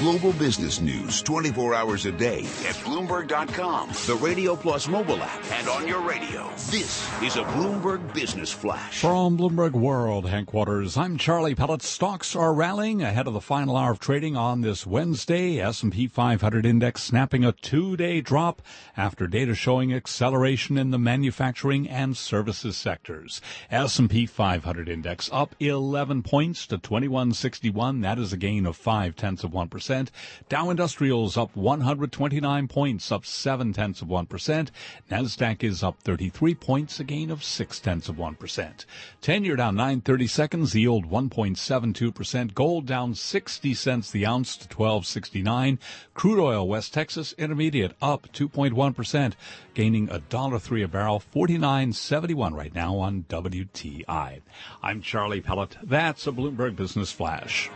Global business news 24 hours a day at Bloomberg.com, the Radio Plus mobile app, and on your radio. This is a Bloomberg Business Flash. From Bloomberg World headquarters, I'm Charlie Pellet. Stocks are rallying ahead of the final hour of trading on this Wednesday. S&P 500 index snapping a two-day drop after data showing acceleration in the manufacturing and services sectors. S&P 500 index up 11 points to 2161. That is a gain of five tenths of one percent. Dow Industrials up 129 points, up seven tenths of one percent. Nasdaq is up 33 points, a gain of six tenths of one percent. Ten year down nine thirty seconds, yield 1.72 percent. Gold down 60 cents the ounce to 12.69. Crude oil West Texas Intermediate up 2.1 percent, gaining a dollar three a barrel, 49.71 right now on WTI. I'm Charlie Pellet. That's a Bloomberg Business Flash.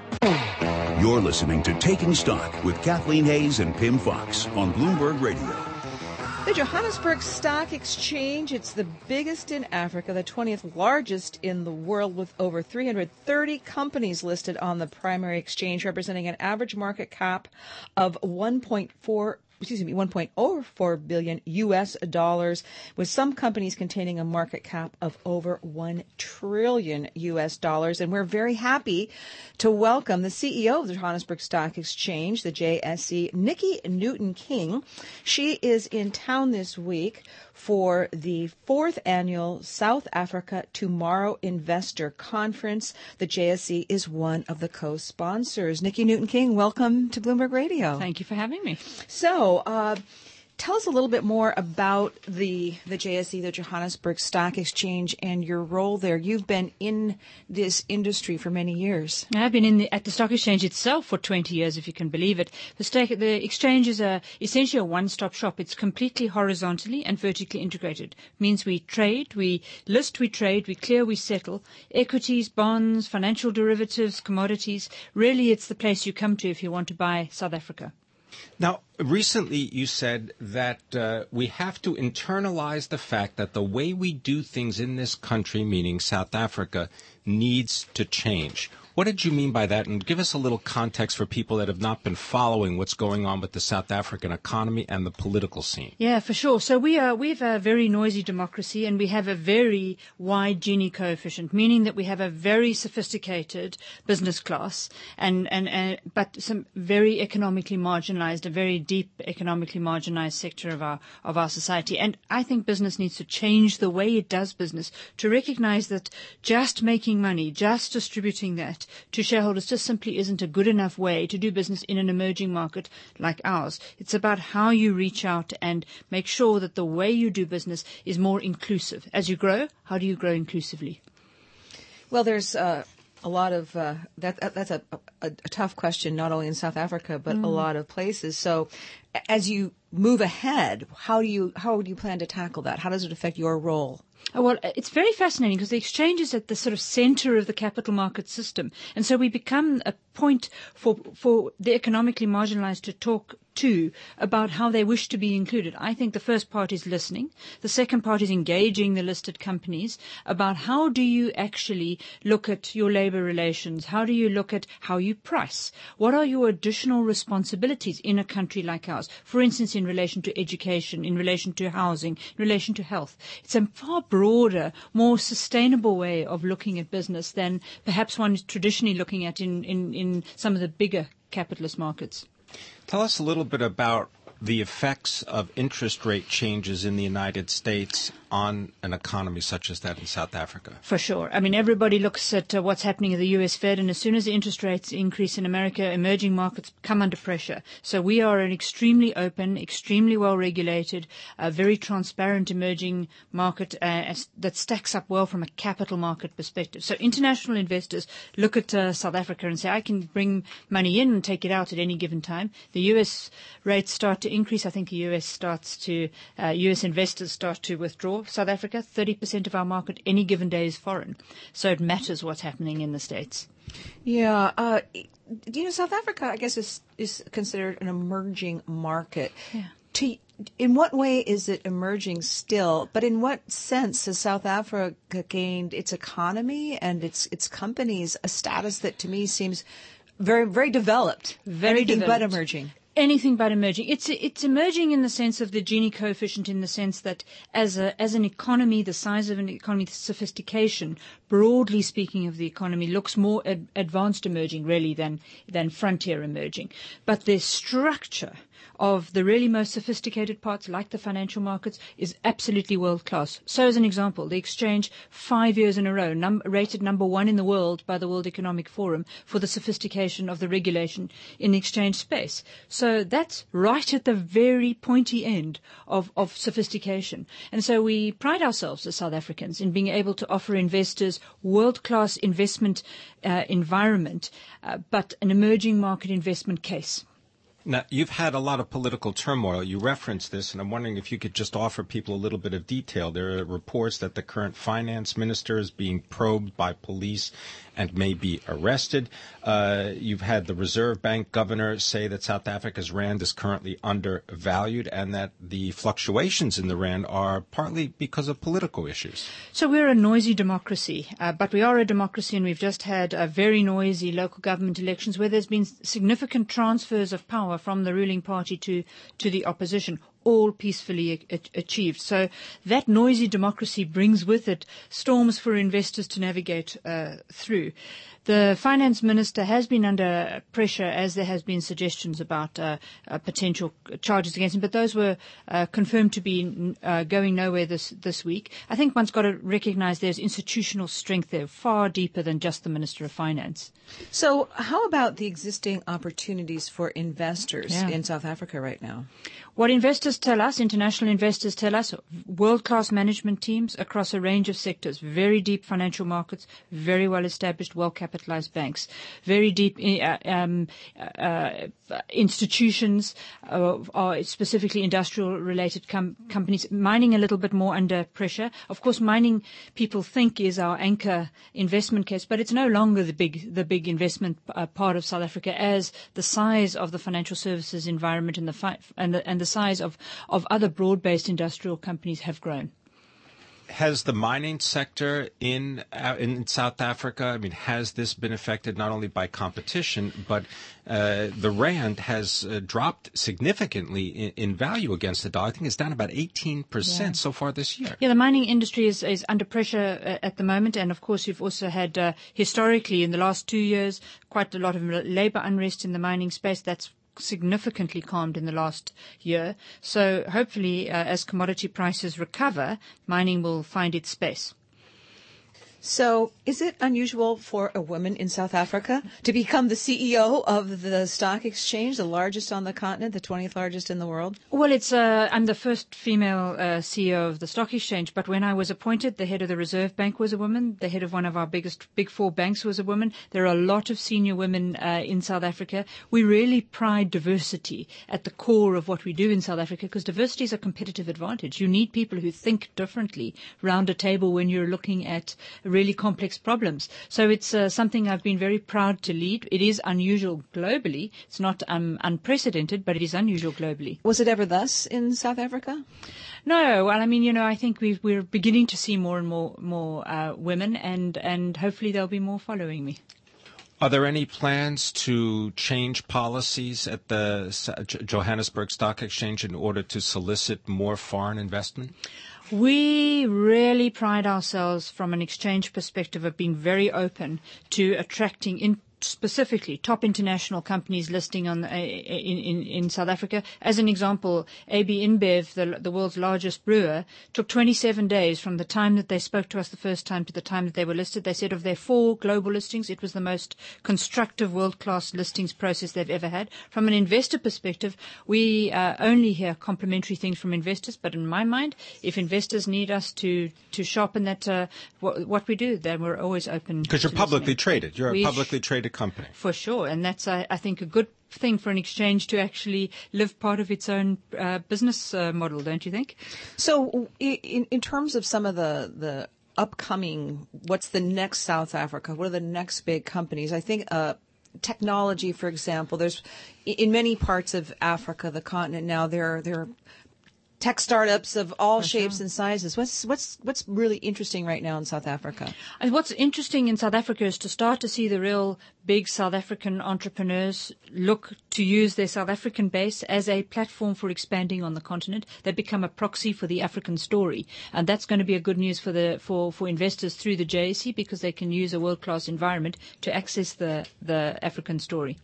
You're listening to Taking Stock with Kathleen Hays and Pimm Fox on Bloomberg Radio. The Johannesburg Stock Exchange, it's the biggest in Africa, the 20th largest in the world, with over 330 companies listed on the primary exchange, representing an average market cap of 1.4 excuse me, 1.04 billion US dollars, with some companies containing a market cap of over 1 trillion US dollars. And we're very happy to welcome the CEO of the Johannesburg Stock Exchange, the JSE, Nicky Newton-King. She is in town this week for the fourth annual South Africa Tomorrow Investor Conference. The JSE is one of the co-sponsors. Nicky Newton-King, welcome to Bloomberg Radio. Thank you for having me. So, uh, tell us a little bit more about the the JSE, the Johannesburg Stock Exchange, and your role there. You've been in this industry for many years. I've been in the, at the stock exchange itself for 20 years, if you can believe it. The, stock, the exchange is a, essentially a one-stop shop. It's completely horizontally and vertically integrated. It means we trade, we list, we trade, we clear, we settle. Equities, bonds, financial derivatives, commodities. Really, it's the place you come to if you want to buy South Africa. Now, recently you said that uh, we have to internalize the fact that the way we do things in this country, meaning South Africa, needs to change. What did you mean by that? And give us a little context for people that have not been following what's going on with the South African economy and the political scene. Yeah, for sure. So we are we have a very noisy democracy, and we have a very wide Gini coefficient, meaning that we have a very sophisticated business class, and and, and but some very economically marginalized, a very deep economically marginalized sector of our of our society. And I think business needs to change the way it does business to recognize that just making money, just distributing that to shareholders just simply isn't a good enough way to do business in an emerging market like ours. It's about how you reach out and make sure that the way you do business is more inclusive. As you grow, how do you grow inclusively? Well, there's uh, a lot of uh, that, That's a, a, a, tough question, not only in South Africa but mm. a lot of places. So, as you move ahead, how do you how do you plan to tackle that? How does it affect your role? Well, it's very fascinating because the exchange is at the sort of center of the capital market system. And so we become a point for, for the economically marginalized to talk to about how they wish to be included. I think the first part is listening. The second part is engaging the listed companies about how do you actually look at your labor relations? How do you look at how you price? What are your additional responsibilities in a country like ours? For instance, in relation to education, in relation to housing, in relation to health. It's a far broader, more sustainable way of looking at business than perhaps one is traditionally looking at in, in, in some of the bigger capitalist markets. Tell us a little bit about the effects of interest rate changes in the United States on an economy such as that in South Africa? For sure. I mean, everybody looks at uh, what's happening at the US Fed, and as soon as the interest rates increase in America, emerging markets come under pressure. So we are an extremely open, extremely well regulated, uh, very transparent emerging market uh, that stacks up well from a capital market perspective. So international investors look at uh, South Africa and say, I can bring money in and take it out at any given time. The US rates start to increase. I think the US starts to, US uh, investors start to withdraw South Africa, 30% of our market any given day is foreign. So it matters what's happening in the States. Yeah. Uh, you know, South Africa, I guess, is, is considered an emerging market. Yeah. In what way is it emerging still? But in what sense has South Africa gained its economy and its its companies a status that to me seems very very developed, Very anything but emerging. Anything but emerging. It's it's emerging in the sense of the Gini coefficient, in the sense that as a as an economy, the size of an economy, the sophistication, broadly speaking, of the economy looks more ad- advanced emerging really than than frontier emerging. But the structure of the really most sophisticated parts, like the financial markets, is absolutely world class. So, as an example, the exchange five years in a row num- rated number one in the world by the World Economic Forum for the sophistication of the regulation in the exchange space. So that's right at the very pointy end of, of sophistication. And so we pride ourselves as South Africans in being able to offer investors world-class investment uh, environment, uh, but an emerging market investment case. Now, you've had a lot of political turmoil. You referenced this, and I'm wondering if you could just offer people a little bit of detail. There are reports that the current finance minister is being probed by police and may be arrested. Uh, you've had the Reserve Bank governor say that South Africa's rand is currently undervalued and that the fluctuations in the rand are partly because of political issues. So we're a noisy democracy, uh, but we are a democracy, and we've just had uh, very noisy local government elections where there's been significant transfers of power from the ruling party to to the opposition. All peacefully achieved. So that noisy democracy brings with it storms for investors to navigate uh, through. The finance minister has been under pressure as there has been suggestions about uh, uh, potential charges against him, but those were uh, confirmed to be uh, going nowhere this this week. I think one's got to recognise there's institutional strength there, far deeper than just the minister of finance. So, how about the existing opportunities for investors Yeah. in South Africa right now? What investors tell us, international investors tell us, world-class management teams across a range of sectors, very deep financial markets, very well-established, well-capitalized banks, very deep uh, um, uh, institutions, uh, specifically industrial-related com- companies. Mining a little bit more under pressure. Of course, mining people think is our anchor investment case, but it's no longer the big the big investment uh, part of South Africa as the size of the financial services environment and the size of of other broad-based industrial companies have grown. Has the mining sector in uh, in South Africa? I mean, has this been affected not only by competition, but uh, the rand has uh, dropped significantly in, in value against the dollar. I think it's down about eighteen percent so far this year. Yeah, the mining industry is, is under pressure uh, at the moment, and of course, you've also had uh, historically in the last two years quite a lot of labour unrest in the mining space. That's significantly calmed in the last year. So hopefully, uh, as commodity prices recover, mining will find its space. So, is it unusual for a woman in South Africa to become the CEO of the stock exchange, the largest on the continent, the 20th largest in the world? Well, it's uh, I'm the first female uh, CEO of the stock exchange, but when I was appointed, the head of the Reserve Bank was a woman. The head of one of our biggest big four banks was a woman. There are a lot of senior women uh, in South Africa. We really pride diversity at the core of what we do in South Africa because diversity is a competitive advantage. You need people who think differently round a table when you're looking at really complex problems. So it's uh, something I've been very proud to lead. It is unusual globally. It's not um, unprecedented, but it is unusual globally. Was it ever thus in South Africa? No, well, I mean, you know, I think we've, we're beginning to see more and more more uh, women, and and hopefully there'll be more following me. Are there any plans to change policies at the Johannesburg Stock Exchange in order to solicit more foreign investment? We really pride ourselves from an exchange perspective of being very open to attracting in specifically top international companies listing on uh, in, in in South Africa. As an example, AB InBev, the the world's largest brewer, took 27 days from the time that they spoke to us the first time to the time that they were listed. They said of their four global listings, it was the most constructive world-class listings process they've ever had. From an investor perspective, we uh, only hear complimentary things from investors. But in my mind, if investors need us to to sharpen that uh, what, what we do, then we're always open. Because you're publicly traded. You're a publicly traded company. for sure, and that's I, I think a good thing for an exchange to actually live part of its own uh, business uh, model, don't you think? So, in, in terms of some of the, the upcoming, what's the next South Africa? What are the next big companies? I think uh, technology, for example, there's in many parts of Africa, the continent now, there, there are tech startups of all shapes and sizes. What's what's what's really interesting right now in South Africa? And what's interesting in South Africa is to start to see the real big South African entrepreneurs look to use their South African base as a platform for expanding on the continent. They become a proxy for the African story, and that's going to be a good news for the for for investors through the JSE because they can use a world class environment to access the the African story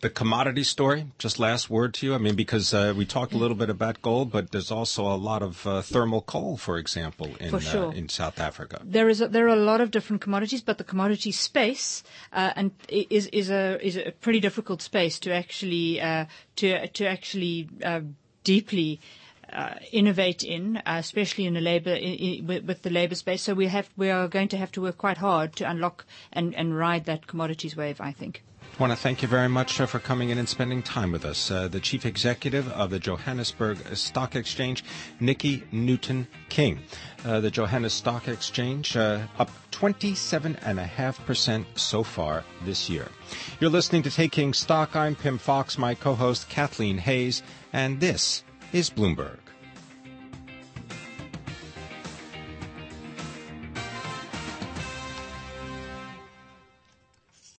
the commodity story, just last word to you. I mean, because uh, we talked a little bit about gold, but there's also a lot of uh, thermal coal, for example, in, for sure. uh, in South Africa. There is a, there are a lot of different commodities, but the commodity space uh, and is is a is a pretty difficult space to actually uh, to to actually uh, deeply. Uh, innovate in, uh, especially in the labor in, in, with, with, the labor space. So we have we are going to have to work quite hard to unlock and, and ride that commodities wave. I think. I want to thank you very much for coming in and spending time with us. Uh, the Chief Executive of the Johannesburg Stock Exchange, Nikki Newton King. Uh, the Johannesburg Stock Exchange uh, up 27.5% so far this year. You're listening to Taking Stock. I'm Pimm Fox, my co host Kathleen Hays, and this is Bloomberg.